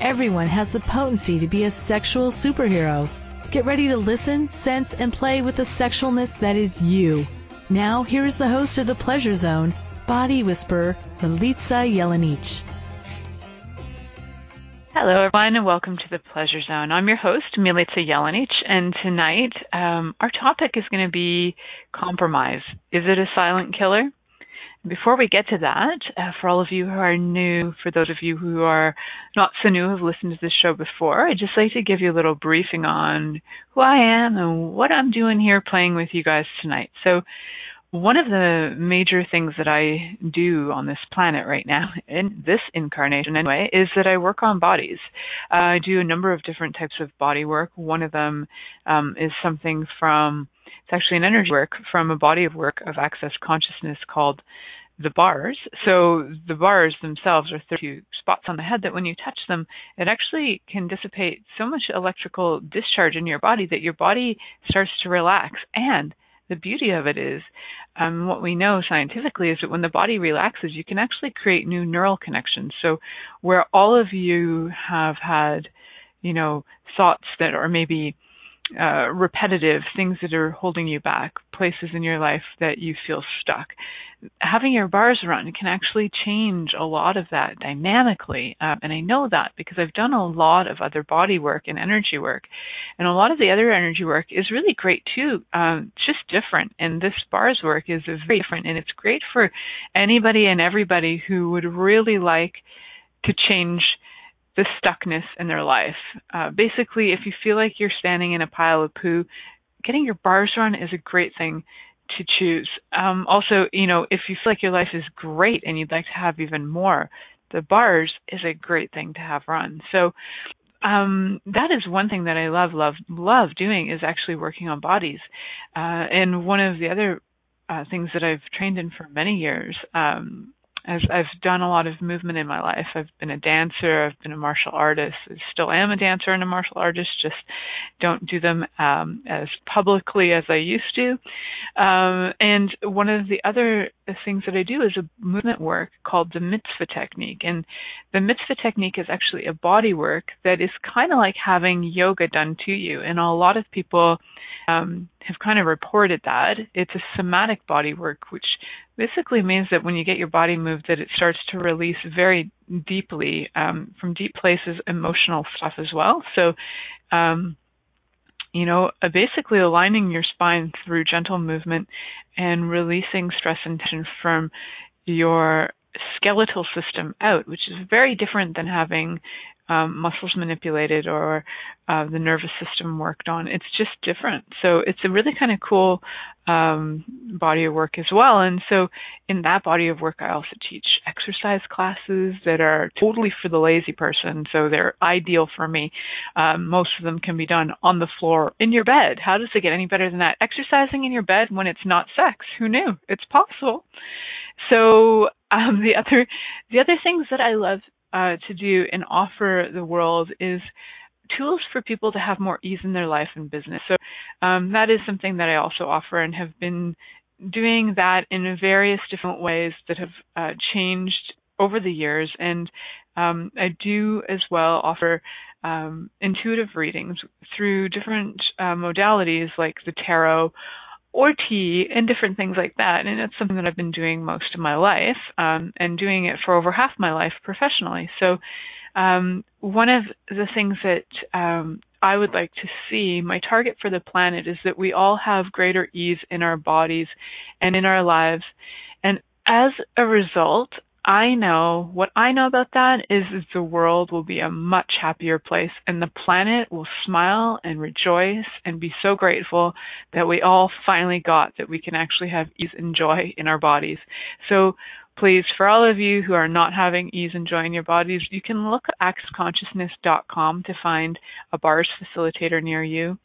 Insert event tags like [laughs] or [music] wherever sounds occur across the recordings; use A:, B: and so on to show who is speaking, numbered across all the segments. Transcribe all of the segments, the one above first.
A: Everyone has the potency to be a sexual superhero. Get ready to listen, sense, and play with the sexualness that is you. Now, here is the host of The Pleasure Zone, Body Whisperer, Milica Jelenic.
B: Hello, everyone, and welcome to the Pleasure Zone. I'm your host, Milica Jelenic, and tonight um, our topic is going to be compromise. Is it a silent killer? Before we get to that, uh, for all of you who are new, for those of you who are not so new, have listened to this show before, I'd just like to give you a little briefing on who I am and what I'm doing here playing with you guys tonight. So, one of the major things that I do on this planet right now, in this incarnation anyway, is that I work on bodies. Uh, I do a number of different types of body work. One of them um, is something from, it's actually an energy work from a body of work of access consciousness called the bars. So the bars themselves are 32 spots on the head that when you touch them, it actually can dissipate so much electrical discharge in your body that your body starts to relax. And the beauty of it is um, what we know scientifically is that when the body relaxes, you can actually create new neural connections. So where all of you have had, you know, thoughts that are maybe uh, repetitive things that are holding you back, places in your life that you feel stuck. Having your bars run can actually change a lot of that dynamically. Uh, and I know that because I've done a lot of other body work and energy work. And a lot of the other energy work is really great too. Um, just different. And this bars work is very different. And it's great for anybody and everybody who would really like to change the stuckness in their life. Uh, basically, if you feel like you're standing in a pile of poo, getting your bars run is a great thing to choose. Um, also, you know, if you feel like your life is great and you'd like to have even more, the bars is a great thing to have run. So, um, that is one thing that I love, love, love doing is actually working on bodies. Uh, and one of the other uh, things that I've trained in for many years um, I've, I've done a lot of movement in my life. I've been a dancer. I've been a martial artist. I still am a dancer and a martial artist. Just don't do them um, as publicly as I used to. Um, and one of the other things that I do is a movement work called the mitzvah technique. And the mitzvah technique is actually a body work that is kind of like having yoga done to you. And a lot of people um, have kind of reported that. It's a somatic body work, which basically means that when you get your body moved, that it starts to release very deeply um, from deep places emotional stuff as well. So, um, you know, uh, basically aligning your spine through gentle movement and releasing stress and tension from your skeletal system out, which is very different than having um, muscles manipulated or uh, the nervous system worked on. It's just different. So it's a really kind of cool um, body of work as well. And so in that body of work, I also teach exercise classes that are totally for the lazy person. So they're ideal for me. Um, most of them can be done on the floor in your bed. How does it get any better than that? Exercising in your bed when it's not sex. Who knew? It's possible. So um, the other the other things that I love uh, to do and offer the world is tools for people to have more ease in their life and business. So um, that is something that I also offer and have been doing that in various different ways that have uh, changed over the years. And um, I do as well offer um, intuitive readings through different uh, modalities like the tarot or tea and different things like that. And it's something that I've been doing most of my life um, and doing it for over half my life professionally. So, um, one of the things that um, I would like to see, my target for the planet is that we all have greater ease in our bodies and in our lives. And as a result, I know what I know about that is, is the world will be a much happier place and the planet will smile and rejoice and be so grateful that we all finally got that we can actually have ease and joy in our bodies. So please, for all of you who are not having ease and joy in your bodies, you can look at accessconsciousness.com to find a bars facilitator near you.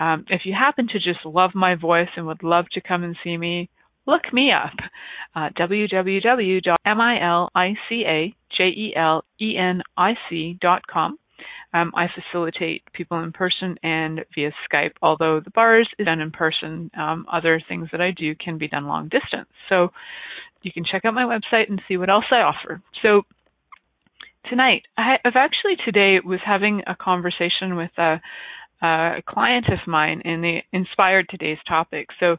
B: Um, if you happen to just love my voice and would love to come and see me, look me up. Uh, www.milicajelenic.com. Um, I facilitate people in person and via Skype, although the bars is done in person. Um, other things that I do can be done long distance. So you can check out my website and see what else I offer. So tonight, I, have actually today was having a conversation with a, a client of mine, and they inspired today's topic. So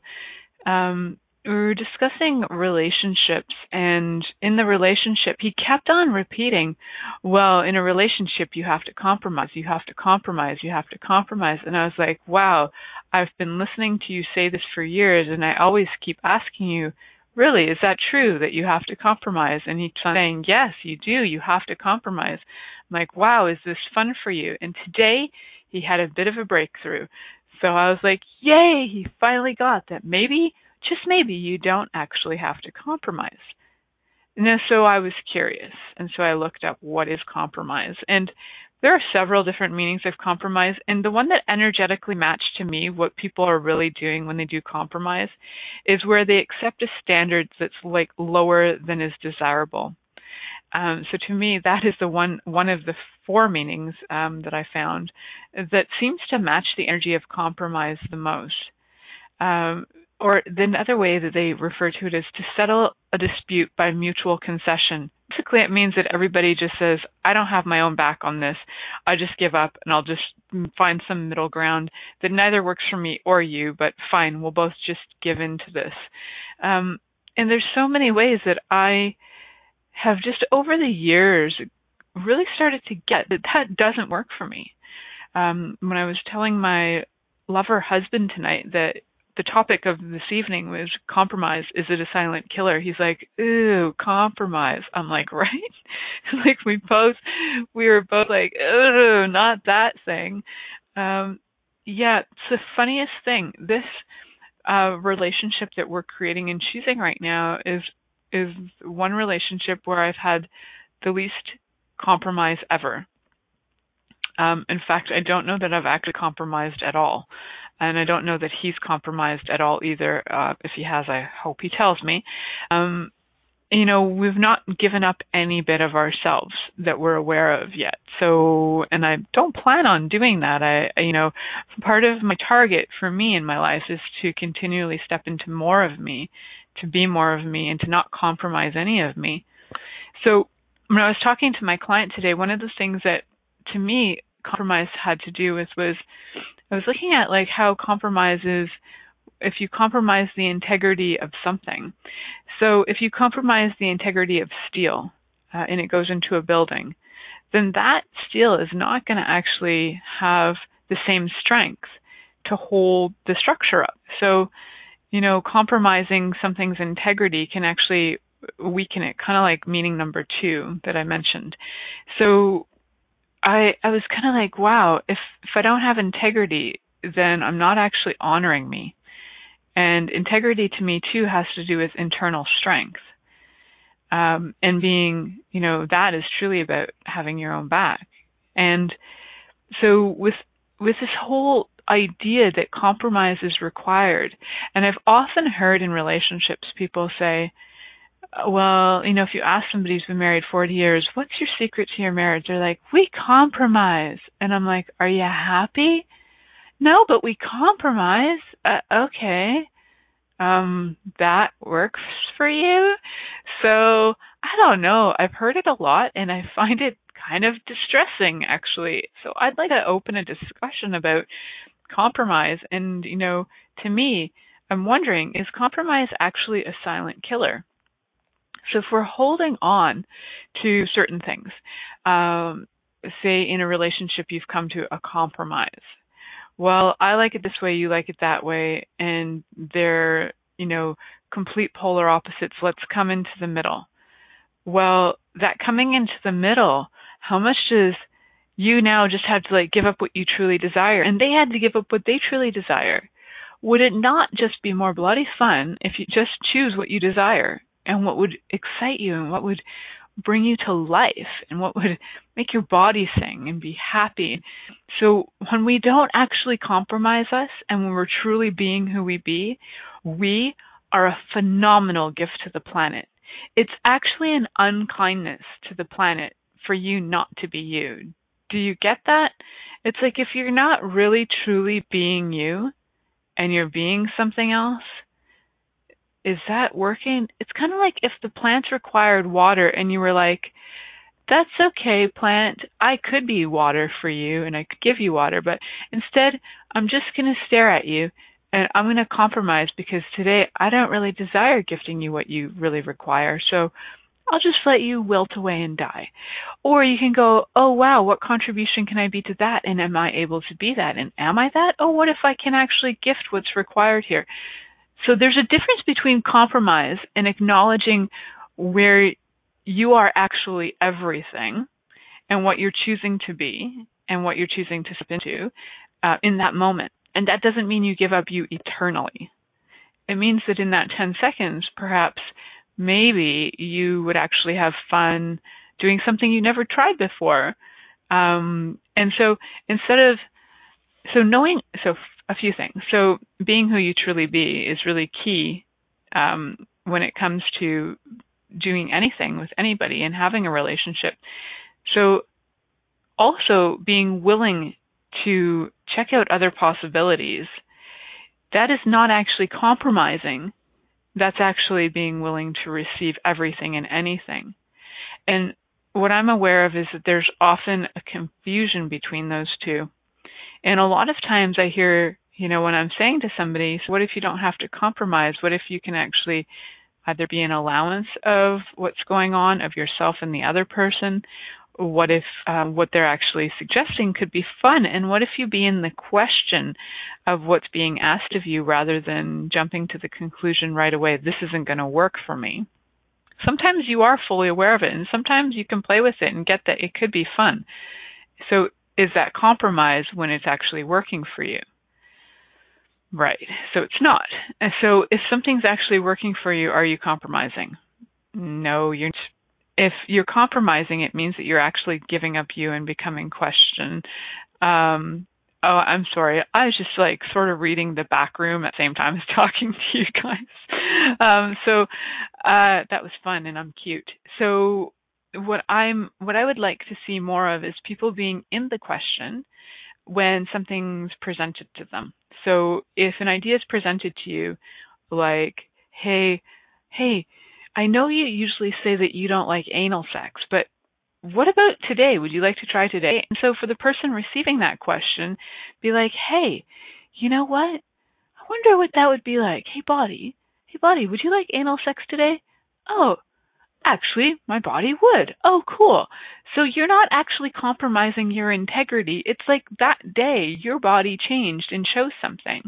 B: um, we were discussing relationships and in the relationship he kept on repeating well in a relationship you have to compromise you have to compromise you have to compromise. And i was like wow i've been listening to you say this for years and i always keep asking you really is that true that you have to compromise? And he's saying yes you do you have to compromise. I'm like wow is this fun for you? And today he had a bit of a breakthrough. So i was like yay he finally got that. Maybe just maybe you don't actually have to compromise. And so I was curious, and so I looked up what is compromise. And there are several different meanings of compromise, and the one that energetically matched to me what people are really doing when they do compromise is where they accept a standard that's like lower than is desirable. Um, so to me, that is the one one of the four meanings um, that I found that seems to match the energy of compromise the most. Um, or the other way that they refer to it is to settle a dispute by mutual concession. Basically, it means that everybody just says, I don't have my own back on this. I just give up and I'll just find some middle ground that neither works for me or you, but fine, we'll both just give in to this. Um, and there's so many ways that I have just over the years really started to get that that doesn't work for me. Um, when I was telling my lover husband tonight that the topic of this evening was compromise. Is it a silent killer? He's like, ooh, compromise. I'm like, [laughs] right? [laughs] like we both, we were both like, ooh, not that thing. Um, yeah, it's the funniest thing. This uh, relationship that we're creating and choosing right now is is one relationship where I've had the least compromise ever. Um, in fact, I don't know that I've actually compromised at all and I don't know that he's compromised at all either. Uh, if he has, I hope he tells me. Um, you know, we've not given up any bit of ourselves that we're aware of yet. So, and I don't plan on doing that. I, you know, part of my target for me in my life is to continually step into more of me, to be more of me, and to not compromise any of me. So, when I was talking to my client today, one of the things that to me compromise had to do with was I was looking at like how compromises if you compromise the integrity of something. So if you compromise the integrity of steel uh, and it goes into a building, then that steel is not going to actually have the same strength to hold the structure up. So, you know, compromising something's integrity can actually weaken it, kind of like meaning number two that I mentioned. So I I was kind of like, wow, if if I don't have integrity, then I'm not actually honoring me. And integrity to me too has to do with internal strength. Um, and being, you know, that is truly about having your own back. And so with with this whole idea that compromise is required, and I've often heard in relationships people say, well, you know, if you ask somebody who's been married 40 years, what's your secret to your marriage? They're like, we compromise. And I'm like, are you happy? No, but we compromise. Uh, okay. Um, that works for you. So I don't know. I've heard it a lot and I find it kind of distressing actually. So I'd like to open a discussion about compromise. And, you know, to me, I'm wondering, is compromise actually a silent killer? So if we're holding on to certain things, um, say in a relationship you've come to a compromise. Well, I like it this way, you like it that way, and they're, you know, complete polar opposites. Let's come into the middle. Well, that coming into the middle, how much does you now just have to like give up what you truly desire and they had to give up what they truly desire would it not just be more bloody fun if you just choose what you desire and what would excite you and what would bring you to life and what would make your body sing and be happy. So when we don't actually compromise us and when we're truly being who we be, we are a phenomenal gift to the planet. It's actually an unkindness to the planet for you not to be you. Do you get that? It's like if you're not really truly being you and you're being something else, is that working? It's kind of like if the plants required water and you were like, that's okay, plant. I could be water for you and I could give you water, but instead I'm just going to stare at you and I'm going to compromise because today I don't really desire gifting you what you really require. So I'll just let you wilt away and die. Or you can go, oh wow, what contribution can I be to that? And am I able to be that? And am I that? Oh, what if I can actually gift what's required here? So there's a difference between compromise and acknowledging where you are actually everything and what you're choosing to be and what you're choosing to step into uh, in that moment. And that doesn't mean you give up you eternally. It means that in that 10 seconds, perhaps maybe you would actually have fun doing something you never tried before. Um, and so instead of, so knowing, so a few things. So being who you truly be is really key um, when it comes to doing anything with anybody and having a relationship. So also being willing to check out other possibilities. That is not actually compromising. That's actually being willing to receive everything and anything. And what I'm aware of is that there's often a confusion between those two. And a lot of times I hear, you know, when I'm saying to somebody, so what if you don't have to compromise? What if you can actually either be an allowance of what's going on of yourself and the other person? What if um, what they're actually suggesting could be fun? And what if you be in the question of what's being asked of you rather than jumping to the conclusion right away, this isn't going to work for me? Sometimes you are fully aware of it, and sometimes you can play with it and get that it could be fun. So is that compromise when it's actually working for you? Right. So it's not. And so if something's actually working for you, are you compromising? No, you're if you're compromising, it means that you're actually giving up you and becoming question. Um, oh, I'm sorry. I was just like sort of reading the back room at the same time as [laughs] talking to you guys. Um, so uh, that was fun and I'm cute. So what I'm what I would like to see more of is people being in the question when something's presented to them. So if an idea is presented to you like, hey, hey, I know you usually say that you don't like anal sex, but what about today? Would you like to try today? And so for the person receiving that question, be like, hey, you know what? I wonder what that would be like. Hey, body, hey, body, would you like anal sex today? Oh, actually, my body would. Oh, cool. So you're not actually compromising your integrity. It's like that day your body changed and chose something.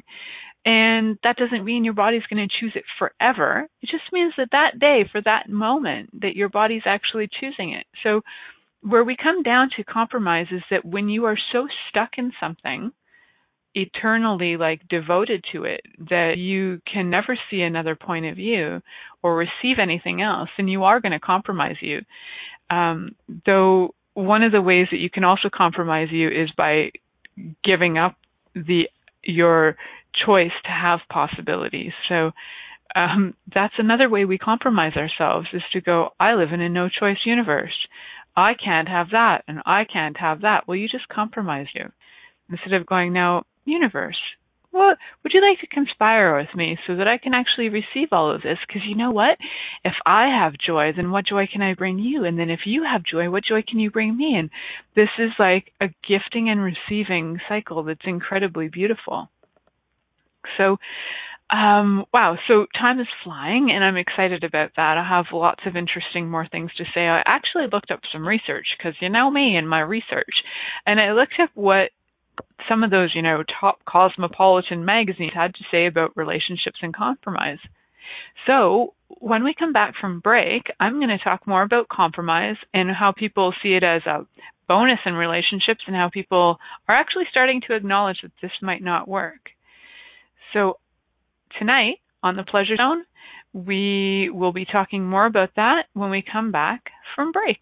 B: And that doesn't mean your body's going to choose it forever. It just means that that day, for that moment, that your body's actually choosing it. So where we come down to compromise is that when you are so stuck in something, eternally like devoted to it that you can never see another point of view or receive anything else and you are going to compromise you. Um, though one of the ways that you can also compromise you is by giving up the your choice to have possibilities. So um, that's another way we compromise ourselves is to go i live in a no choice universe. I can't have that and i can't have that. Well you just compromise you. Instead of going now universe. Well, would you like to conspire with me so that I can actually receive all of this? Because you know what? If I have joy, then what joy can I bring you? And then if you have joy, what joy can you bring me? And this is like a gifting and receiving cycle that's incredibly beautiful. So, um, wow, so time is flying and I'm excited about that. I have lots of interesting more things to say. I actually looked up some research because you know me and my research. And I looked up what some of those, you know, top cosmopolitan magazines had to say about relationships and compromise. So, when we come back from break, I'm going to talk more about compromise and how people see it as a bonus in relationships and how people are actually starting to acknowledge that this might not work. So, tonight on the Pleasure Zone, We will be talking more about that when we come back from break.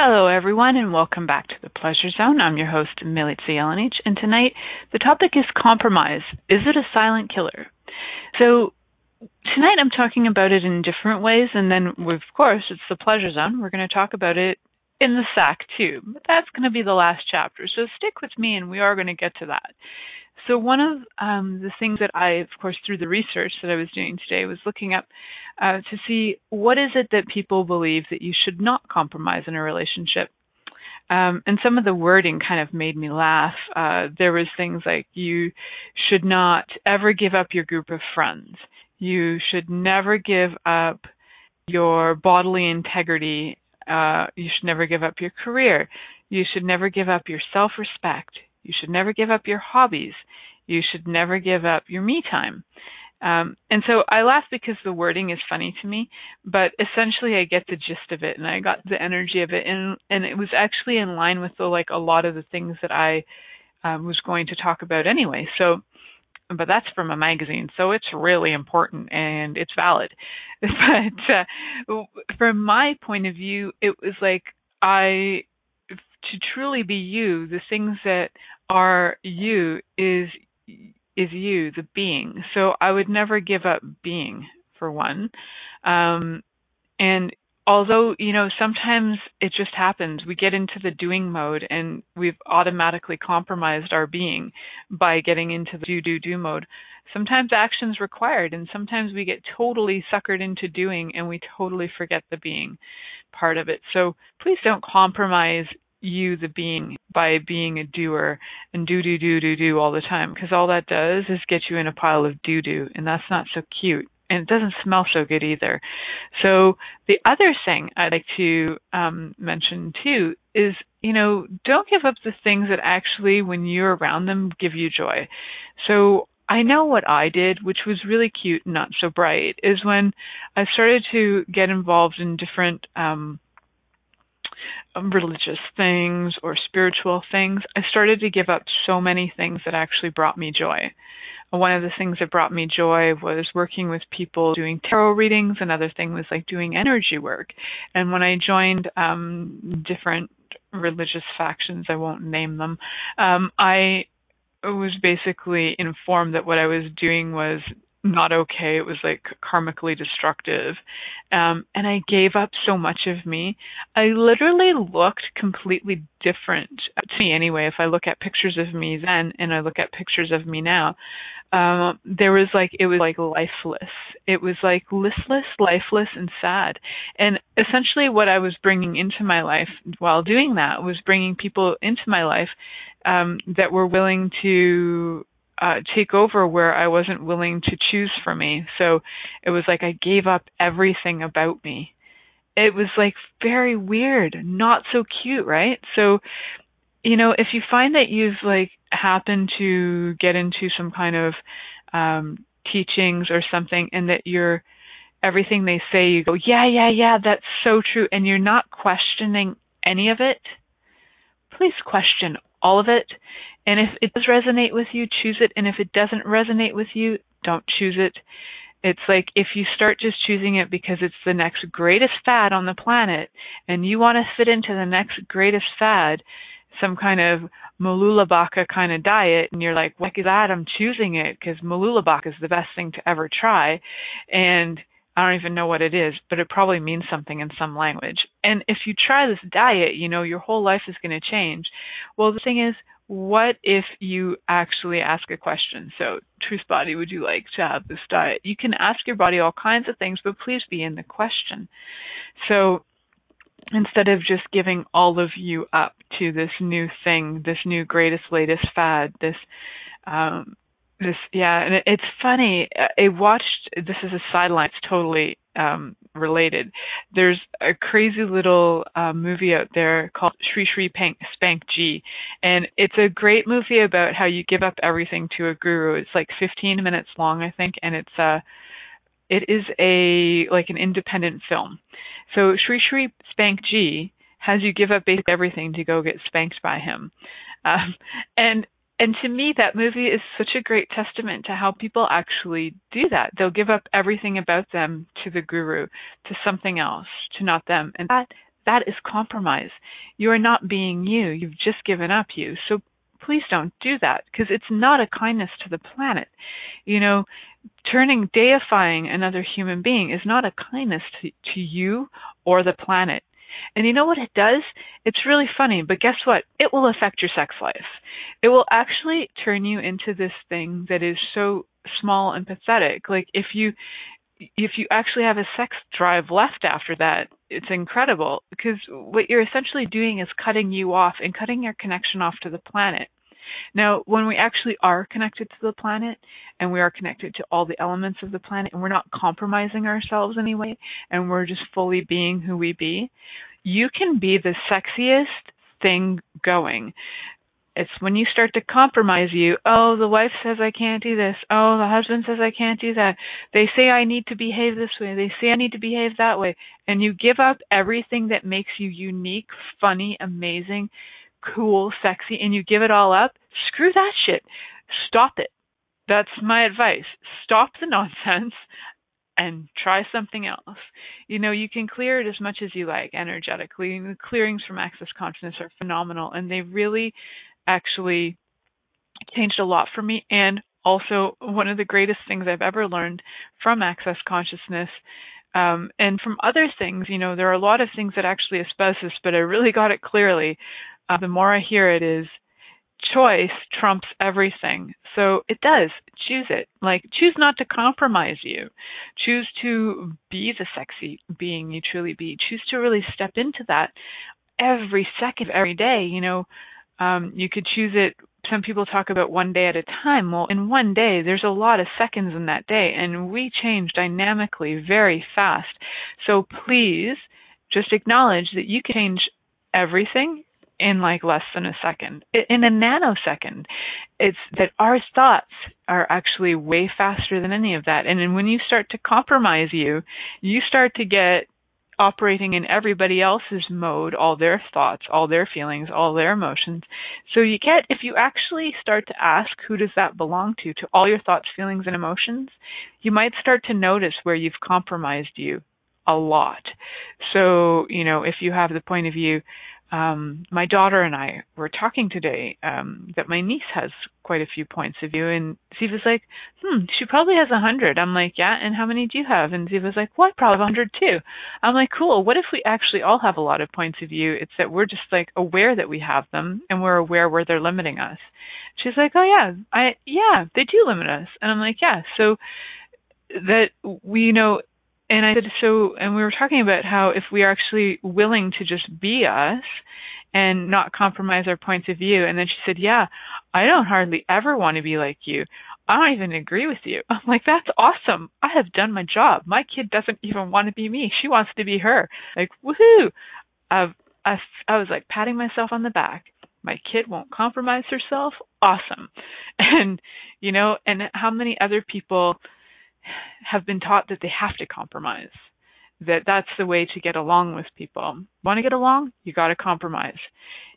B: Hello, everyone, and welcome back to the Pleasure Zone. I'm your host, Milica Jelenic, and tonight the topic is compromise. Is it a silent killer? So, tonight I'm talking about it in different ways, and then, of course, it's the pleasure zone. We're going to talk about it in the sack too, but that's going to be the last chapter. So stick with me, and we are going to get to that. So one of um, the things that I, of course, through the research that I was doing today, was looking up uh, to see what is it that people believe that you should not compromise in a relationship. Um, and some of the wording kind of made me laugh. Uh, there was things like you should not ever give up your group of friends. You should never give up your bodily integrity. Uh, you should never give up your career. You should never give up your self-respect. You should never give up your hobbies. You should never give up your me time. Um, and so I laugh because the wording is funny to me, but essentially I get the gist of it and I got the energy of it and and it was actually in line with the like a lot of the things that I um, was going to talk about anyway. So but that's from a magazine, so it's really important and it's valid. [laughs] But uh, from my point of view, it was like I, to truly be you, the things that are you is is you, the being. So I would never give up being for one. Um, and although you know sometimes it just happens we get into the doing mode and we've automatically compromised our being by getting into the do do do mode sometimes action's required and sometimes we get totally suckered into doing and we totally forget the being part of it so please don't compromise you the being by being a doer and do do do do do all the time because all that does is get you in a pile of do do and that's not so cute and it doesn't smell so good either. So the other thing I'd like to um, mention too is, you know, don't give up the things that actually, when you're around them, give you joy. So I know what I did, which was really cute and not so bright, is when I started to get involved in different um religious things or spiritual things. I started to give up so many things that actually brought me joy. one of the things that brought me joy was working with people doing tarot readings. Another thing was like doing energy work. And when I joined um, different religious factions, I won't name them, um, I was basically informed that what I was doing was not okay. It was like karmically destructive. Um, and I gave up so much of me. I literally looked completely different to me anyway. If I look at pictures of me then and I look at pictures of me now, um, there was like, it was like lifeless. It was like listless, lifeless, and sad. And essentially what I was bringing into my life while doing that was bringing people into my life um, that were willing to uh, take over where I wasn't willing to choose for me. So it was like I gave up everything about me. It was like very weird, not so cute, right? So, you know, if you find that you've like happened to get into some kind of um teachings or something and that you're everything they say you go, yeah, yeah, yeah, that's so true and you're not questioning any of it, please question all of it and if it does resonate with you, choose it. And if it doesn't resonate with you, don't choose it. It's like if you start just choosing it because it's the next greatest fad on the planet and you want to fit into the next greatest fad, some kind of Mooloolabaka kind of diet, and you're like, what is that? I'm choosing it because Mooloolabaka is the best thing to ever try. And I don't even know what it is, but it probably means something in some language. And if you try this diet, you know, your whole life is going to change. Well, the thing is, what if you actually ask a question? So, truth body, would you like to have this diet? You can ask your body all kinds of things, but please be in the question. So, instead of just giving all of you up to this new thing, this new greatest, latest fad, this, um, this, yeah, and it's funny. I watched, this is a sideline, it's totally, um, related. There's a crazy little uh, movie out there called Sri Sri Pank, Spank G, and it's a great movie about how you give up everything to a guru. It's like 15 minutes long, I think, and it's uh it is a like an independent film. So Sri Sri Spank G has you give up basically everything to go get spanked by him. [laughs] Um, and and to me, that movie is such a great testament to how people actually do that. They'll give up everything about them to the guru, to something else, to not them. And that, that is compromise. You are not being you. You've just given up you. So please don't do that because it's not a kindness to the planet. You know, turning, deifying another human being is not a kindness to, to you or the planet. And you know what it does? It's really funny, but guess what? It will affect your sex life. It will actually turn you into this thing that is so small and pathetic. Like if you if you actually have a sex drive left after that, it's incredible because what you're essentially doing is cutting you off and cutting your connection off to the planet. Now, when we actually are connected to the planet and we are connected to all the elements of the planet and we're not compromising ourselves anyway and we're just fully being who we be, you can be the sexiest thing going. It's when you start to compromise you. Oh, the wife says I can't do this. Oh, the husband says I can't do that. They say I need to behave this way. They say I need to behave that way. And you give up everything that makes you unique, funny, amazing, cool, sexy, and you give it all up. Screw that shit. Stop it. That's my advice. Stop the [laughs] nonsense and try something else. You know, you can clear it as much as you like energetically. The clearings from access consciousness are phenomenal and they really actually changed a lot for me and also one of the greatest things I've ever learned from access consciousness um, and from other things, you know, there are a lot of things that actually this, but I really got it clearly. Uh, the more I hear it is choice trumps everything. So it does. Choose it. Like, choose not to compromise you. Choose to be the sexy being you truly be. Choose to really step into that every second, every day. You know, um, you could choose it. Some people talk about one day at a time. Well, in one day, there's a lot of seconds in that day, and we change dynamically very fast. So please just acknowledge that you can change everything in like less than a second, in a nanosecond. It's that our thoughts are actually way faster than any of that. And when you start to compromise you, you start to get operating in everybody else's mode, all their thoughts, all their feelings, all their emotions. So you get, if you actually start to ask who does that belong to, to all your thoughts, feelings, and emotions, you might start to notice where you've compromised you a lot. So, you know, if you have the point of view, um, my daughter and I were talking today um, that my niece has quite a few points of view, and Ziva's like, "Hmm, she probably has a hundred." I'm like, "Yeah, and how many do you have?" And Ziva's like, "What? Probably a hundred too." I'm like, "Cool. What if we actually all have a lot of points of view? It's that we're just like aware that we have them, and we're aware where they're limiting us." She's like, "Oh yeah, I yeah, they do limit us," and I'm like, "Yeah." So that we you know and I said, so, and we were talking about how if we are actually willing to just be us and not compromise our points of view. And then she said, yeah, I don't hardly ever want to be like you. I don't even agree with you. [laughs] I'm like, that's awesome. I have done my job. My kid doesn't even want to be me. She wants to be her. Like, woohoo. I've, I, I was like patting myself on the back. My kid won't compromise herself. Awesome. [laughs] And, you know, and how many other people have been taught that they have to compromise that that's the way to get along with people. Want to get along? You got to compromise.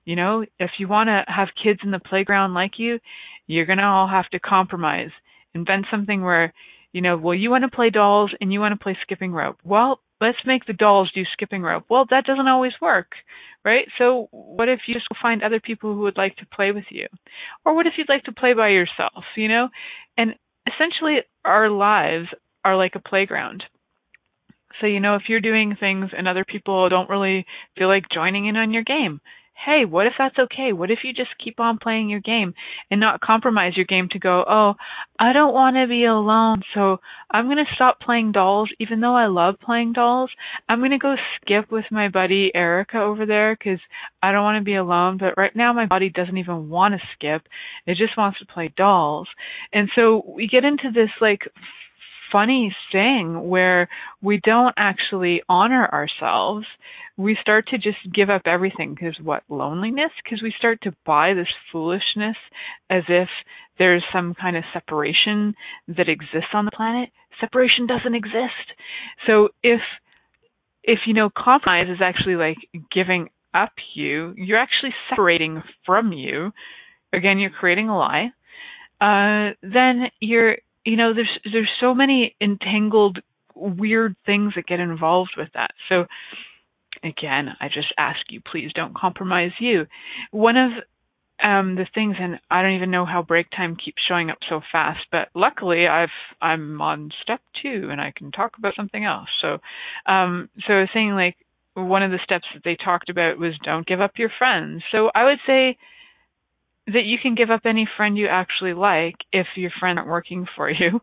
B: You know if you want to have kids in the playground like you you're going to all have to compromise. Invent something where you know well you want to play dolls and you want to play skipping rope. Well let's make the dolls do skipping rope. Well that doesn't always work right? So what if you just find other people who would like to play with you? Or what if you'd like to play by yourself you know? And essentially our lives are like a playground. So, you know, if you're doing things and other people don't really feel like joining in on your game, hey, what if that's okay? What if you just keep on playing your game and not compromise your game to go, oh, I don't want to be alone, so I'm going to stop playing dolls, even though I love playing dolls. I'm going to go skip with my buddy Erica over there because I don't want to be alone, but right now my body doesn't even want to skip. It just wants to play dolls. And so we get into this like funny thing where we don't actually honor ourselves. We start to just give up everything because what loneliness? Because we start to buy this foolishness as if there's some kind of separation that exists on the planet. Separation doesn't exist. So if if you know compromise is actually like giving up you, you're actually separating from you. Again, you're creating a lie. Uh, then you're you know, there's there's so many entangled weird things that get involved with that. So again, I just ask you, please don't compromise you. One of um, the things, and I don't even know how break time keeps showing up so fast, but luckily I've I'm on step two and I can talk about something else. So, um, so I was saying like one of the steps that they talked about was don't give up your friends. So I would say that you can give up any friend you actually like if your friends aren't working for you.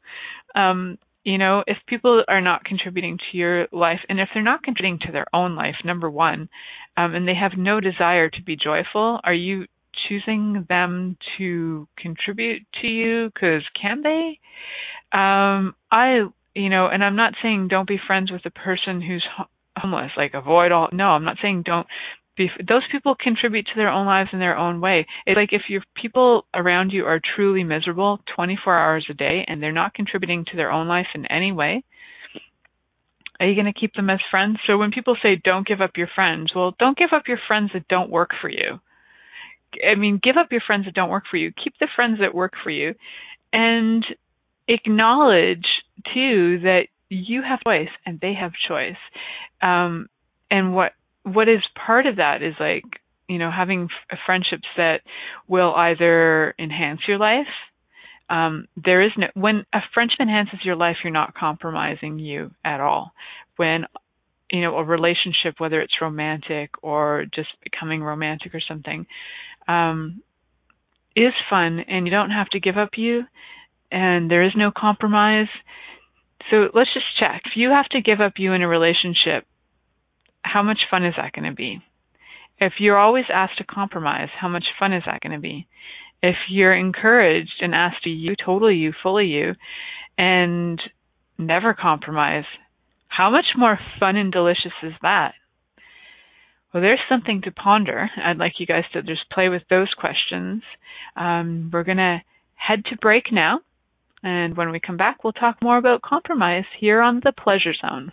B: Um, you know, if people are not contributing to your life, and if they're not contributing to their own life, number one, um, and they have no desire to be joyful, are you choosing them to contribute to you? Because can they? Um, I, you know, and I'm not saying don't be friends with a person who's homeless, like avoid all. No, I'm not saying don't those people contribute to their own lives in their own way. It's like if your people around you are truly miserable 24 hours a day and they're not contributing to their own life in any way, are you going to keep them as friends? So when people say don't give up your friends, well, don't give up your friends that don't work for you. I mean, give up your friends that don't work for you. Keep the friends that work for you and acknowledge too that you have choice and they have choice. Um, and what what is part of that is like you know having f- friendships that will either enhance your life um, there is no when a friendship enhances your life you're not compromising you at all. When you know a relationship whether it's romantic or just becoming romantic or something um, is fun and you don't have to give up you and there is no compromise. So let's just check. If you have to give up you in a relationship how much fun is that going to be? If you're always asked to compromise, how much fun is that going to be? If you're encouraged and asked to you, totally you, fully you, and never compromise, how much more fun and delicious is that? Well, there's something to ponder. I'd like you guys to just play with those questions. Um, we're going to head to break now. And when we come back, we'll talk more about compromise here on the Pleasure Zone.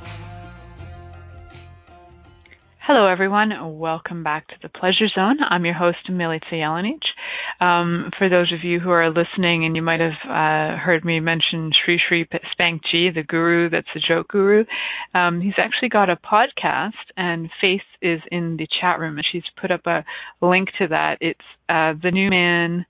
B: Hello, everyone. Welcome back to the Pleasure Zone. I'm your host, Milica Jelenic. Um, for those of you who are listening, and you might have uh, heard me mention Sri Sri Spank G, the guru that's a joke guru, um, he's actually got a podcast, and Faith is in the chat room, and she's put up a link to that. It's uh, the New Man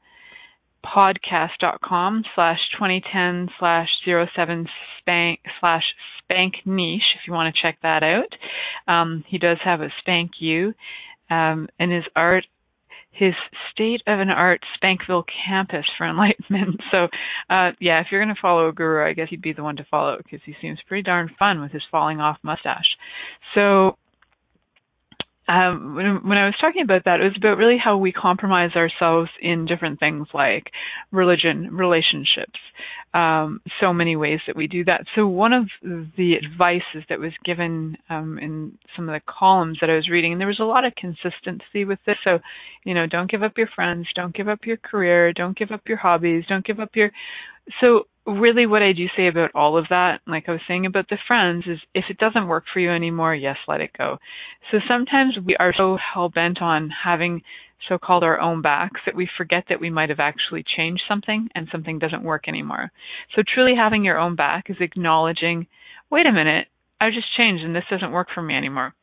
B: podcast.com slash 2010 slash 07 spank slash spank niche if you want to check that out. Um, he does have a spank you, um, and his art, his state of an art Spankville campus for enlightenment. [laughs] So, uh, yeah, if you're going to follow a guru, I guess he'd be the one to follow because he seems pretty darn fun with his falling off mustache. So, um, when, when I was talking about that, it was about really how we compromise ourselves in different things like religion, relationships, um, so many ways that we do that. So one of the advices that was given um, in some of the columns that I was reading, and there was a lot of consistency with this. So, you know, don't give up your friends, don't give up your career, don't give up your hobbies, don't give up your. So really what I do say about all of that, like I was saying about the friends, is if it doesn't work for you anymore, yes, let it go. So sometimes we are so hell bent on having so called our own backs that we forget that we might have actually changed something and something doesn't work anymore. So truly having your own back is acknowledging, wait a minute, I just changed and this doesn't work for me anymore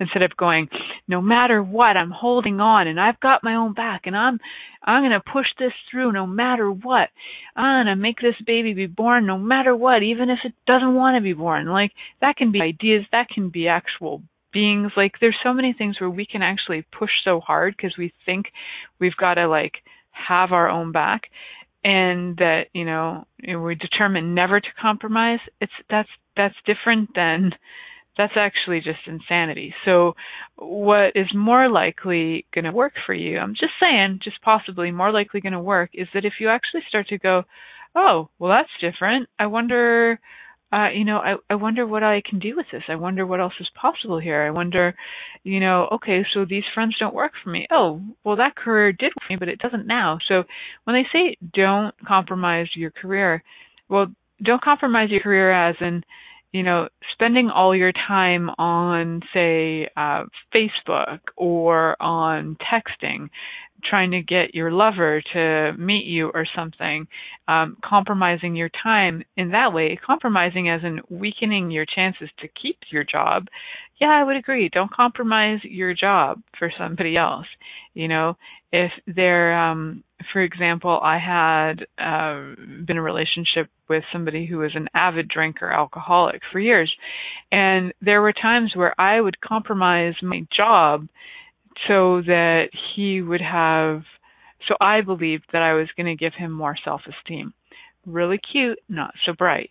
B: instead of going no matter what i'm holding on and i've got my own back and i'm i'm going to push this through no matter what. I'm going to make this baby be born no matter what even if it doesn't want to be born. Like that can be ideas that can be actual beings. Like there's so many things where we can actually push so hard because we think we've got to like have our own back and that you know we're determined never to compromise. It's that's that's different than that's actually just insanity. So what is more likely going to work for you, I'm just saying, just possibly more likely going to work is that if you actually start to go, oh, well, that's different. I wonder, uh, you know, I, I wonder what I can do with this. I wonder what else is possible here. I wonder, you know, okay, so these friends don't work for me. Oh, well, that career did work for me, but it doesn't now. So when they say don't compromise your career, well, don't compromise your career as in, you know, spending all your time on, say, uh, Facebook or on texting, trying to get your lover to meet you or something, um, compromising your time in that way, compromising as in weakening your chances to keep your job, yeah, I would agree. Don't compromise your job for somebody else. You know, if they're, um, for example, I had uh, been in a relationship with somebody who was an avid drinker, alcoholic for years, and there were times where I would compromise my job so that he would have so I believed that I was going to give him more self-esteem. Really cute, not so bright.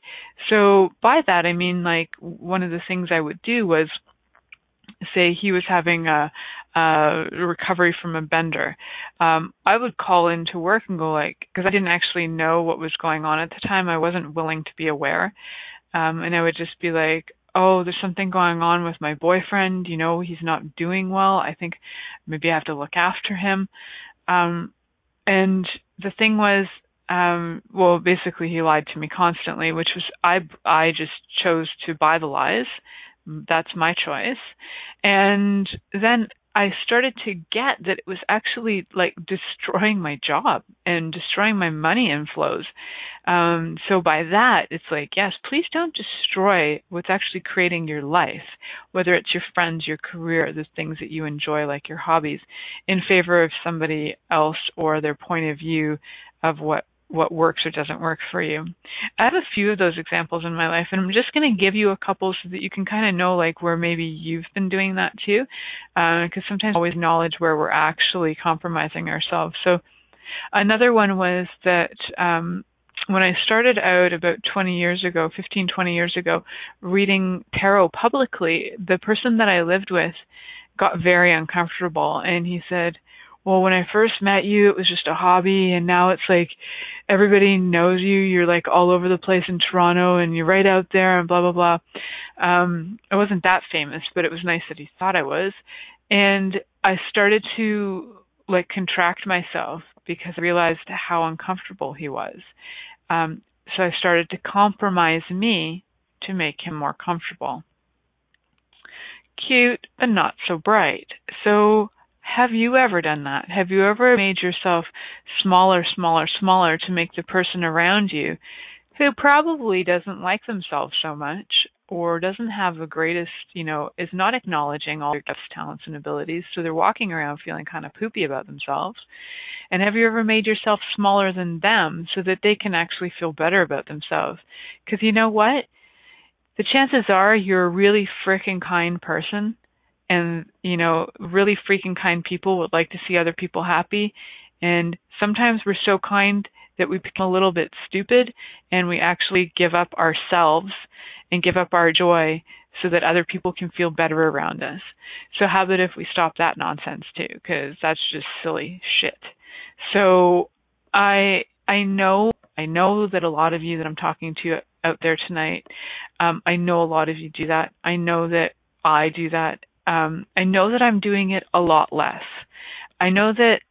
B: So by that I mean like one of the things I would do was say he was having a, a recovery from a bender, um, I would call into work and go like, because I didn't actually know what was going on at the time. I wasn't willing to be aware. Um, and I would just be like, oh, there's something going on with my boyfriend. You know, he's not doing well. I think maybe I have to look after him. Um, and the thing was, um, well, basically he lied to me constantly, which was I I just chose to buy the lies. That's my choice. And then I started to get that it was actually like destroying my job and destroying my money inflows. Um, so by that, it's like, yes, please don't destroy what's actually creating your life, whether it's your friends, your career, the things that you enjoy, like your hobbies, in favor of somebody else or their point of view of what what works or doesn't work for you. I have a few of those examples in my life and I'm just going to give you a couple so that you can kind of know like where maybe you've been doing that too. Because uh, sometimes always knowledge where we're actually compromising ourselves. So another one was that um, when I started out about 20 years ago, 15, 20 years ago, reading tarot publicly, the person that I lived with got very uncomfortable and he said, well, when I first met you, it was just a hobby, and now it's like everybody knows you. You're like all over the place in Toronto, and you're right out there, and blah blah blah. Um, I wasn't that famous, but it was nice that he thought I was, and I started to like contract myself because I realized how uncomfortable he was. Um, so I started to compromise me to make him more comfortable. Cute, but not so bright. So have you ever done that? Have you ever made yourself smaller, smaller, smaller to make the person around you who probably doesn't like themselves so much or doesn't have the greatest, you know, is not acknowledging all their gifts, talents, and abilities, so they're walking around feeling kind of poopy about themselves? And have you ever made yourself smaller than them so that they can actually feel better about themselves? Because you know what? The chances are you're a really freaking kind person and you know really freaking kind people would like to see other people happy and sometimes we're so kind that we become a little bit stupid and we actually give up ourselves and give up our joy so that other people can feel better around us. So how about if we stop that nonsense too cuz that's just silly shit. So I I know I know that a lot of you that I'm talking to out there tonight um I know a lot of you do that. I know that I do that um, I know that I'm doing it a lot less. I know that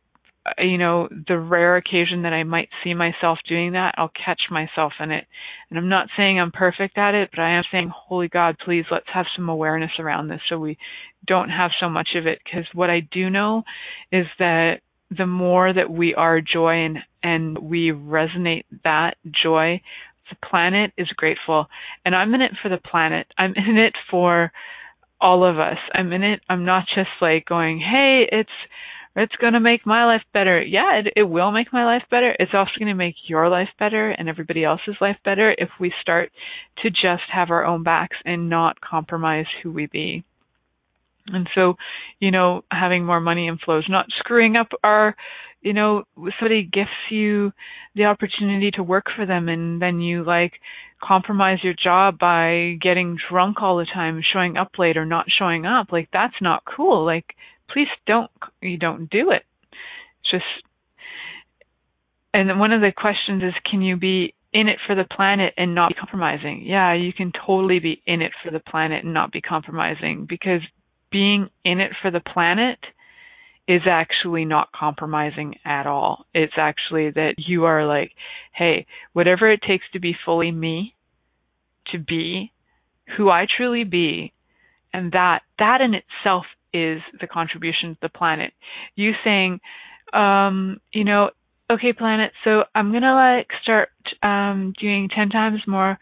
B: uh, you know the rare occasion that I might see myself doing that, I'll catch myself in it. And I'm not saying I'm perfect at it, but I am saying, holy God, please let's have some awareness around this so we don't have so much of it. Because what I do know is that the more that we are joy and and we resonate that joy, the planet is grateful. And I'm in it for the planet. I'm [laughs] in it for all of us. I'm in it. I'm not just like going, hey, it's it's going to make my life better. Yeah, it, it will make my life better. It's also going to make your life better and everybody else's life better if we start to just have our own backs and not compromise who we be. And so, you know, having more money inflows, not screwing up our, you know, somebody gifts you the opportunity to work for them and then you like compromise your job by getting drunk all the time, showing up late or not showing up. Like that's not cool. Like please don't you don't do it. just and one of the questions is can you be in it for the planet and not be compromising? Yeah, you can totally be in it for the planet and not be compromising because being in it for the planet is actually not compromising at all. It's actually that you are like, hey, whatever it takes to be fully me, to be who I truly be, and that that in itself is the contribution to the planet. You saying, um, you know, okay, planet, so I'm gonna like start um, doing 10 times more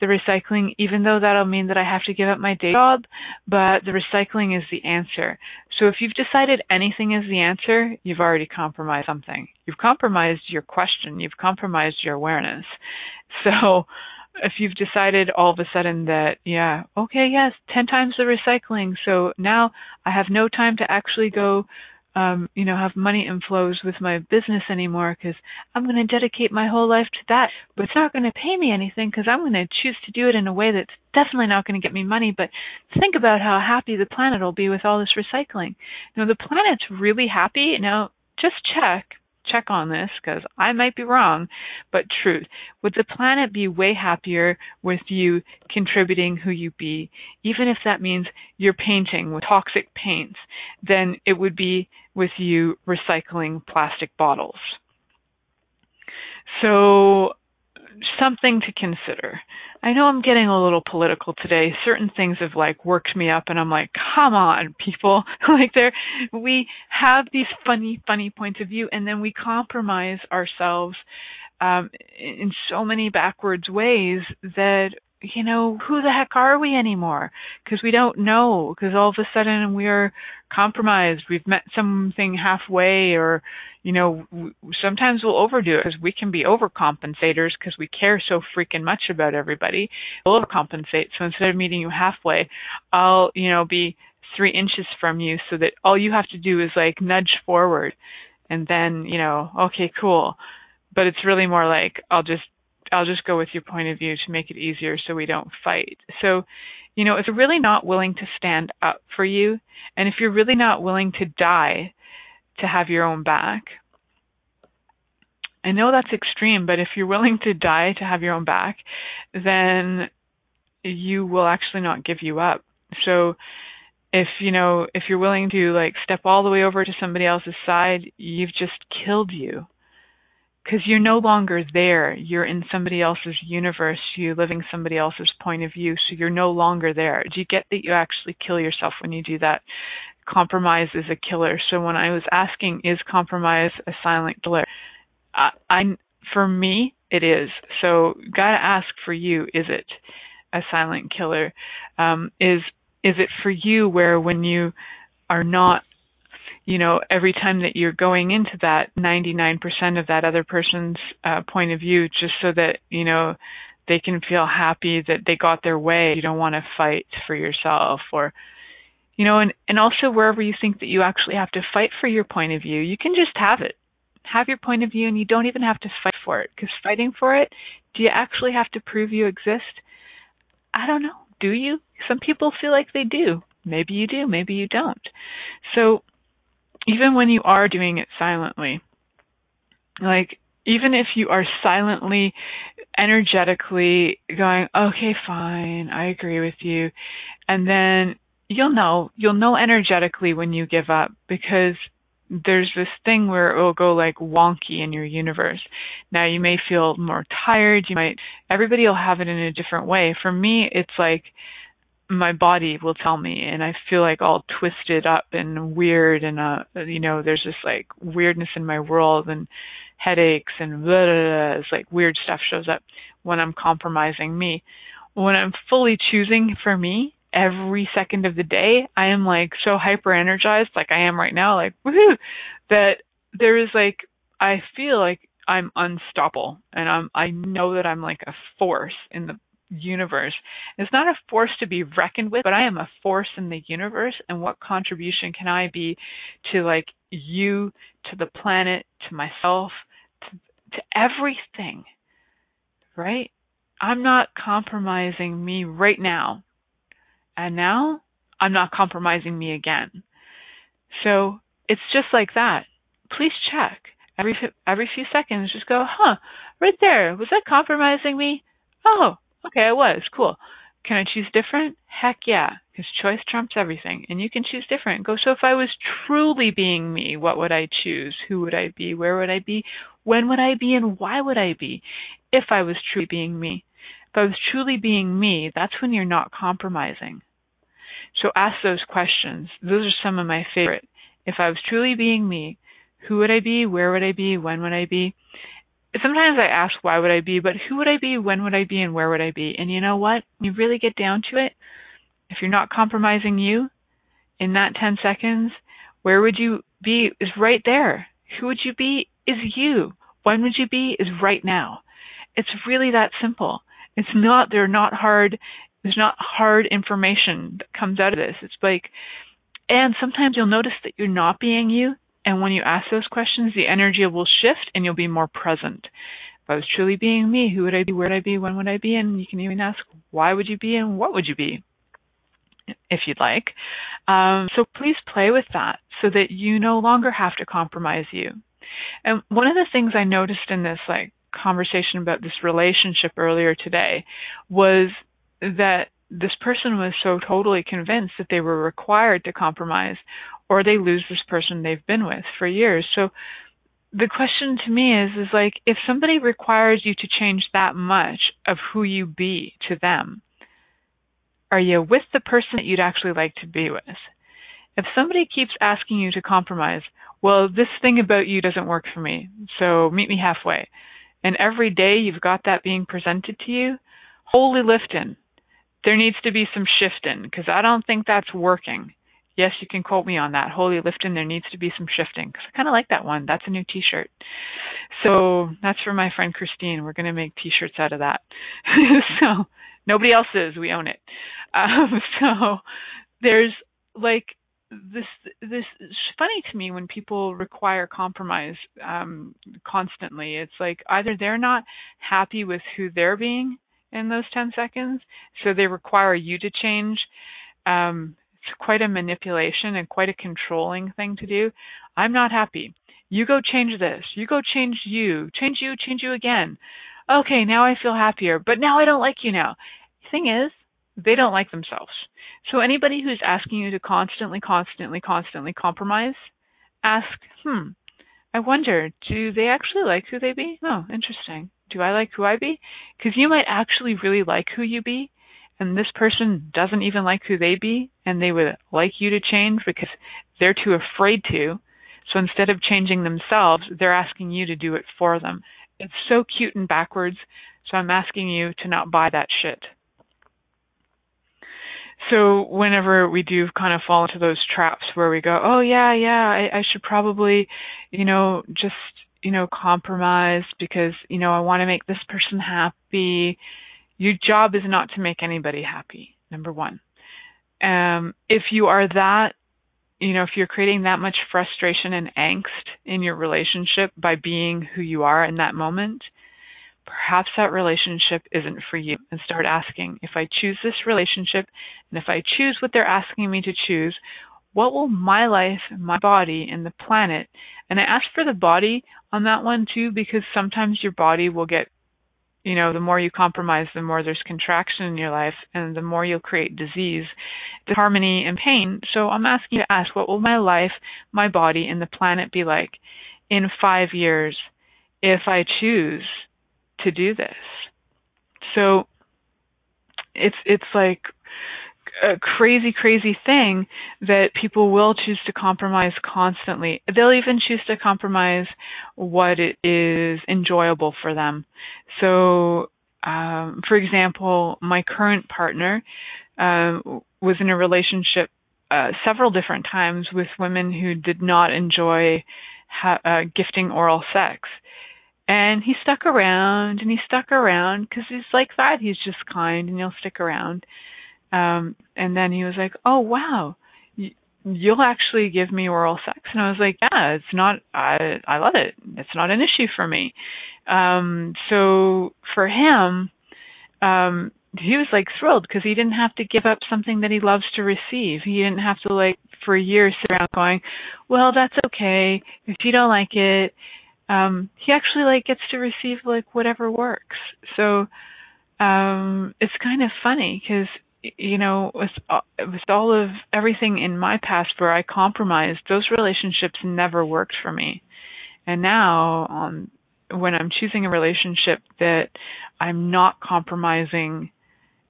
B: the recycling, even though that'll mean that I have to give up my day job, but the recycling is the answer. So if you've decided anything is the answer, you've already compromised something. You've compromised your question, you've compromised your awareness. So if you've decided all of a sudden that, yeah, okay, yes, 10 times the recycling, so now I have no time to actually go um, you know, have money inflows with my business anymore because I'm going to dedicate my whole life to that. But it's not going to pay me anything because I'm going to choose to do it in a way that's definitely not going to get me money. But think about how happy the planet will be with all this recycling. You know, the planet's really happy. Now, just check check on this because I might be wrong, but truth. Would the planet be way happier with you contributing who you be, even if that means you're painting with toxic paints, than it would be with you recycling plastic bottles? So, something to consider. I know I'm getting a little political today. Certain things have like worked me up and I'm like, come on, people. [laughs] like there we have these funny, funny points of view and then we compromise ourselves um in so many backwards ways that you know, who the heck are we anymore? Because we don't know. Because all of a sudden we're compromised. We've met something halfway, or you know, sometimes we'll overdo it because we can be overcompensators because we care so freaking much about everybody. We'll overcompensate. So instead of meeting you halfway, I'll you know be three inches from you so that all you have to do is like nudge forward, and then you know, okay, cool. But it's really more like I'll just I'll just go with your point of view to make it easier so we don't fight. So, you know, if you're really not willing to stand up for you, and if you're really not willing to die to have your own back, I know that's extreme, but if you're willing to die to have your own back, then you will actually not give you up. So, if you know if you're willing to like step all the way over to somebody else's side you've just killed you because you're no longer there. You're in somebody else's universe. You're living somebody else's point of view. So you're no longer there. Do you get that you actually kill yourself when you do that? Compromise is a killer. So when I was asking, is compromise a silent killer? I, I for me, it is. So gotta ask for you, is it a silent killer? Um, is is it for you where when you are not you know, every time that you're going into that 99% of that other person's uh, point of view, just so that, you know, they can feel happy that they got their way. You don't want to fight for yourself or, you know, and, and also wherever you think that you actually have to fight for your point of view, you can just have it. Have your point of view and you don't even have to fight for it because fighting for it, do you actually have to prove you exist? I don't know. Do you? Some people feel like they do. Maybe you do, maybe you don't. So even when you are doing it silently, like even if you are silently, energetically going, okay, fine, I agree with you, and then you'll know, you'll know energetically when you give up because there's this thing where it will go like wonky in your universe. Now you may feel more tired, you might, everybody will have it in a different way. For me, it's like, my body will tell me and I feel like all twisted up and weird and uh you know there's this like weirdness in my world and headaches and blah, blah, blah, it's like weird stuff shows up when I'm compromising me. When I'm fully choosing for me every second of the day, I am like so hyper energized like I am right now like woohoo that there is like I feel like I'm unstoppable and I'm I know that I'm like a force in the universe. It's not a force to be reckoned with, but I am a force in the universe and what contribution can I be to like you, to the planet, to myself, to, to everything. Right? I'm not compromising me right now. And now I'm not compromising me again. So it's just like that. Please check every every few seconds. Just go, huh? Right there. Was that compromising me? Oh, Okay, I was. Cool. Can I choose different? Heck yeah, because choice trumps everything. And you can choose different. Go, so if I was truly being me, what would I choose? Who would I be? Where would I be? When would I be? And why would I be? If I was truly being me. If I was truly being me, that's when you're not compromising. So ask those questions. Those are some of my favorite. If I was truly being me, Who would I be? Where would I be? When would I be? Sometimes I ask why would I be, but who would I be? When would I be? And where would I be? And you know what? When You really get down to it. If you're not compromising you in that 10 seconds, where would you be is right there. Who would you be is you. When would you be is right now. It's really that simple. It's not, they're not hard, there's not hard information that comes out of this. It's like, and sometimes you'll notice that you're not being you. And when you ask those questions, the energy will shift and you'll be more present. If I was truly being me, who would I be? Where would I be? When would I be? And you can even ask, why would you be? And what would you be? If you'd like. Um, so please play with that so that you no longer have to compromise you. And one of the things I noticed in this like conversation about this relationship earlier today was that this person was so totally convinced that they were required to compromise or they lose this person they've been with for years. So the question to me is is like if somebody requires you to change that much of who you be to them, are you with the person that you'd actually like to be with? If somebody keeps asking you to compromise, well, this thing about you doesn't work for me, so meet me halfway. And every day you've got that being presented to you, holy lifting. There needs to be some shifting because I don't think that's working. Yes, you can quote me on that. Holy lifting, there needs to be some shifting because I kind of like that one. That's a new T-shirt. So that's for my friend Christine. We're going to make T-shirts out of that. [laughs] so nobody else is. We own it. Um, [laughs] so there's like this this is funny to me when people require compromise um constantly it's like either they're not happy with who they're being in those 10 seconds so they require you to change um it's quite a manipulation and quite a controlling thing to do. I'm not happy. You go change this. You go change you. Change you change you again. Okay now i feel happier but now i don't like you now. Thing is they don't like themselves. So anybody who's asking you to constantly, constantly, constantly compromise, ask, hmm, I wonder, do they actually like who they be? Oh, interesting. Do I like who I be? Because you might actually really like who you be, and this person doesn't even like who they be, and they would like you to change because they're too afraid to. So instead of changing themselves, they're asking you to do it for them. It's so cute and backwards, so I'm asking you to not buy that shit so whenever we do kind of fall into those traps where we go, oh yeah, yeah, I, I should probably, you know, just you know compromise because you know I want to make this person happy. Your job is not to make anybody happy. Number one, um, if you are that, you know, if you're creating that much frustration and angst in your relationship by being who you are in that moment, perhaps that relationship isn't for you and start asking if I choose this relationship and if I choose what they're asking me to choose, what will my life, my body, and the planet, and I ask for the body on that one too because sometimes your body will get, you know, the more you compromise, the more there's contraction in your life and the more you'll create disease, disharmony, and pain. So I'm asking you to ask, what will my life, my body, and the planet be like in five years if I choose to do this. So it's it's like a crazy, crazy thing that people will choose to compromise constantly. They'll even choose to compromise what it is enjoyable for them. So, um, for example, my current partner um, was in a relationship uh, several different times with women who did not enjoy ha- uh, gifting oral sex. And he stuck around and he stuck around because he's like that. He's just kind and he'll stick around. Um, and then he was like, "Oh wow, you'll actually give me oral sex." And I was like, "Yeah, it's not. I I love it. It's not an issue for me." Um, so for him, um, he was like thrilled because he didn't have to give up something that he loves to receive. He didn't have to like for years sit around going, "Well, that's okay if you don't like it." um he actually like gets to receive like whatever works so um it's kind of funny because you know with uh, with all of everything in my past where i compromised those relationships never worked for me and now um when i'm choosing a relationship that i'm not compromising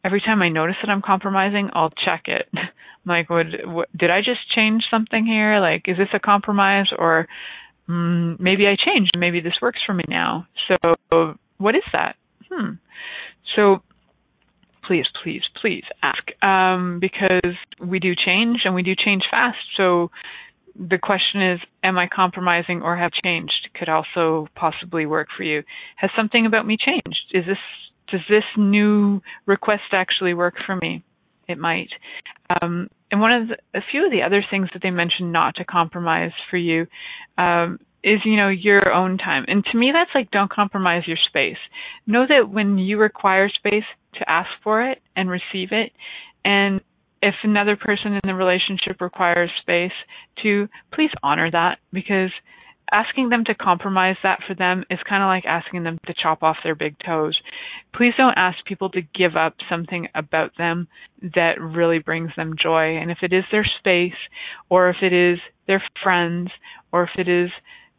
B: every time i notice that i'm compromising i'll check it [laughs] like would what, did i just change something here like is this a compromise or mm, maybe I changed. Maybe this works for me now. So what is that? Hmm. So please, please, please ask um, because we do change and we do change fast. So the question is, am I compromising or have changed? Could also possibly work for you. Has something about me changed? Is this does this new request actually work for me? It might. Um, and one of the, a few of the other things that they mentioned not to compromise for you um, is you know your own time. And to me, that's like don't compromise your space. Know that when you require space, to ask for it and receive it, and if another person in the relationship requires space, to please honor that because asking them to compromise that for them is kind of like asking them to chop off their big toes. Please don't ask people to give up something about them that really brings them joy. And if it is their space, or if it is their friends, or if it is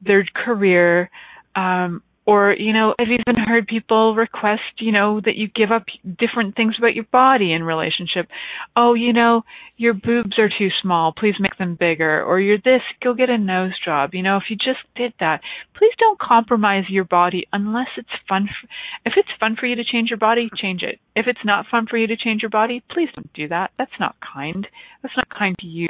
B: their career, um, or, you know, I've even heard people request, you know, that you give up different things about your body in relationship. Oh, you know, your boobs are too small. Please make them bigger. Or you're this, go get a nose job. You know, if you just did that, please don't compromise your body unless it's fun. If it's fun for you to change your body, change it. If it's not fun for you to change your body, please don't do that. That's not kind. That's not kind to you,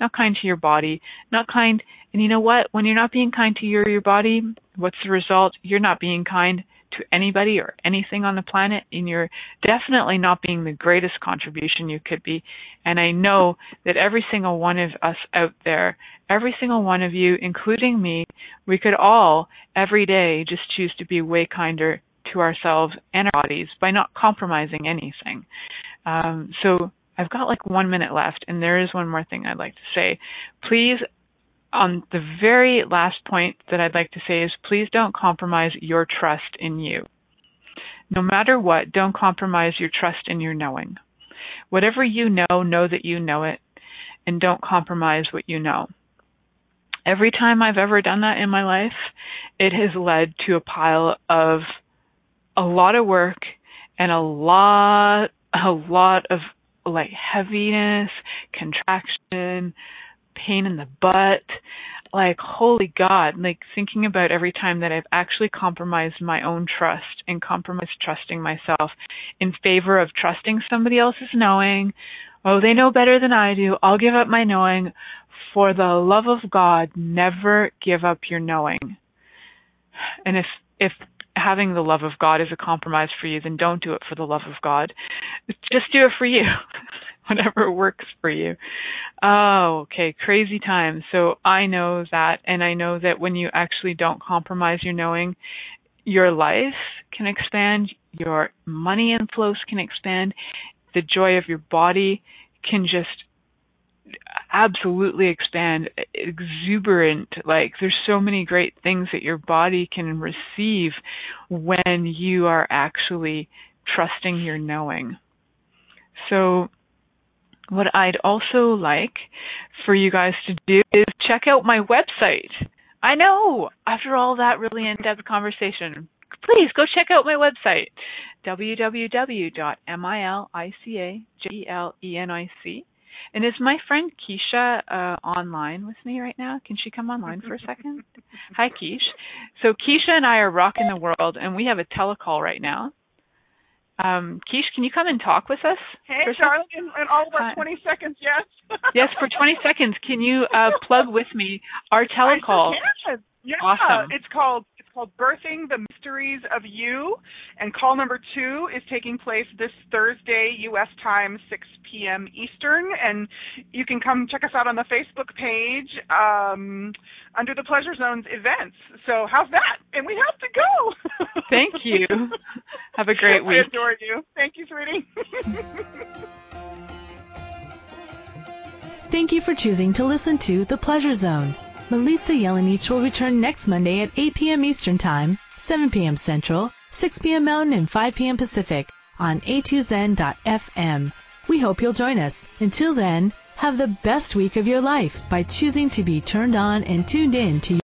B: not kind to your body, not kind. And you know what? When you're not being kind to your, your body, what's the result? You're not being kind to anybody or anything on the planet and you're definitely not being the greatest contribution you could be. And I know that every single one of us out there, every single one of you, including me, we could all every day just choose to be way kinder to ourselves and our bodies by not compromising anything. Um, so I've got like one minute left, and there is one more thing I'd like to say. Please, on the very last point that I'd like to say is please don't compromise your trust in you. No matter what, don't compromise your trust in your knowing. Whatever you know, know that you know it, and don't compromise what you know. Every time I've ever done that in my life, it has led to a pile of a lot of work and a lot a lot of like heaviness, contraction, pain in the butt. Like, holy God, like thinking about every time that I've actually compromised my own trust and compromised trusting myself in favor of trusting somebody else's knowing. Oh, they know better than I do. I'll give up my knowing. For the love of God, never give up your knowing. And if, if having the love of God is a compromise for you, then don't do it for the love of God. Just do it for you. [laughs] [laughs] Whatever works for you. Oh, okay. Crazy times. So I know that, and I know that when you actually don't compromise your knowing, your life can expand, your money inflows can expand, the joy of your body can just absolutely expand exuberant like there's so many great things that your body can receive when you are actually trusting your knowing so what I'd also like for you guys to do is check out my website. I know, after all that really in-depth conversation, please go check out my website, www.milicajelenic and is my friend Keisha uh, online with me right now? Can she come online for a second? [laughs] Hi, Keisha. So Keisha and I are rocking the world, and we have a telecall right now. Um, Keish, can you come and talk with us?
C: Hey, Charlotte, in, in all of our 20 seconds, yes. [laughs]
B: yes, for 20 seconds, can you uh, plug with me our telecall?
C: I yeah,
B: awesome.
C: it's called called Birthing the Mysteries of You, and call number two is taking place this Thursday, U.S. time, 6 p.m. Eastern, and you can come check us out on the Facebook page um, under the Pleasure Zones events. So how's that? And we have to go. [laughs]
B: Thank you. Have a great week.
C: I adore you. Thank you, sweetie. [laughs]
A: Thank you for choosing to listen to The Pleasure Zone. Milica Jelenic will return next Monday at 8 p.m. Eastern Time, 7 p.m. Central, 6 p.m. Mountain, and 5 p.m. Pacific on a2zen.fm. We hope you'll join us. Until then, have the best week of your life by choosing to be turned on and tuned in to